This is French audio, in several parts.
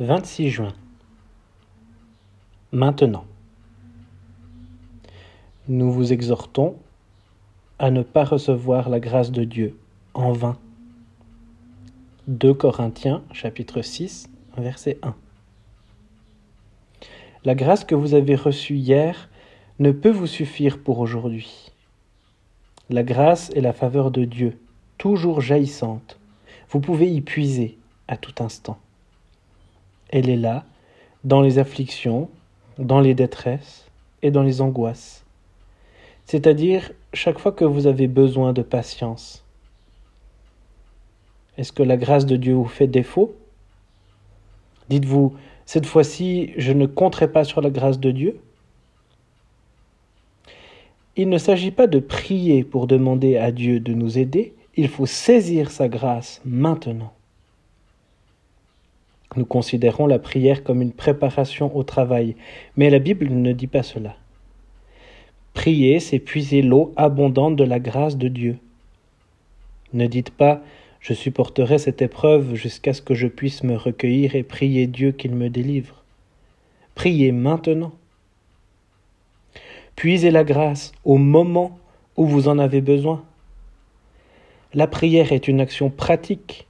26 juin. Maintenant. Nous vous exhortons à ne pas recevoir la grâce de Dieu en vain. 2 Corinthiens chapitre 6 verset 1. La grâce que vous avez reçue hier ne peut vous suffire pour aujourd'hui. La grâce est la faveur de Dieu, toujours jaillissante. Vous pouvez y puiser à tout instant. Elle est là, dans les afflictions, dans les détresses et dans les angoisses. C'est-à-dire chaque fois que vous avez besoin de patience. Est-ce que la grâce de Dieu vous fait défaut? Dites-vous, cette fois-ci, je ne compterai pas sur la grâce de Dieu? Il ne s'agit pas de prier pour demander à Dieu de nous aider, il faut saisir sa grâce maintenant. Nous considérons la prière comme une préparation au travail, mais la Bible ne dit pas cela. Prier, c'est puiser l'eau abondante de la grâce de Dieu. Ne dites pas Je supporterai cette épreuve jusqu'à ce que je puisse me recueillir et prier Dieu qu'il me délivre. Priez maintenant. Puisez la grâce au moment où vous en avez besoin. La prière est une action pratique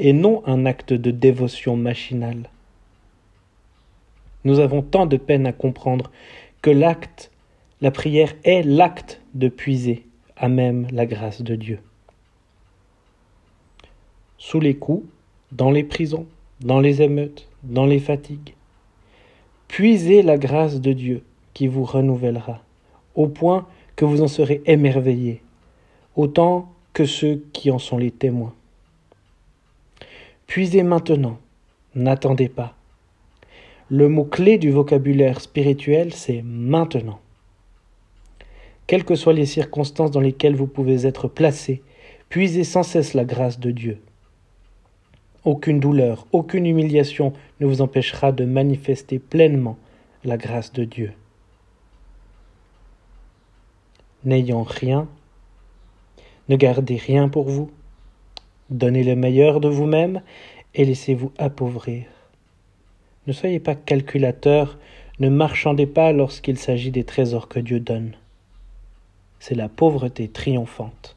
et non un acte de dévotion machinale. Nous avons tant de peine à comprendre que l'acte, la prière est l'acte de puiser à même la grâce de Dieu. Sous les coups, dans les prisons, dans les émeutes, dans les fatigues, puisez la grâce de Dieu qui vous renouvellera, au point que vous en serez émerveillés, autant que ceux qui en sont les témoins. Puisez maintenant, n'attendez pas. Le mot-clé du vocabulaire spirituel, c'est maintenant. Quelles que soient les circonstances dans lesquelles vous pouvez être placé, puisez sans cesse la grâce de Dieu. Aucune douleur, aucune humiliation ne vous empêchera de manifester pleinement la grâce de Dieu. N'ayant rien, ne gardez rien pour vous, Donnez le meilleur de vous-même et laissez-vous appauvrir. Ne soyez pas calculateur, ne marchandez pas lorsqu'il s'agit des trésors que Dieu donne. C'est la pauvreté triomphante.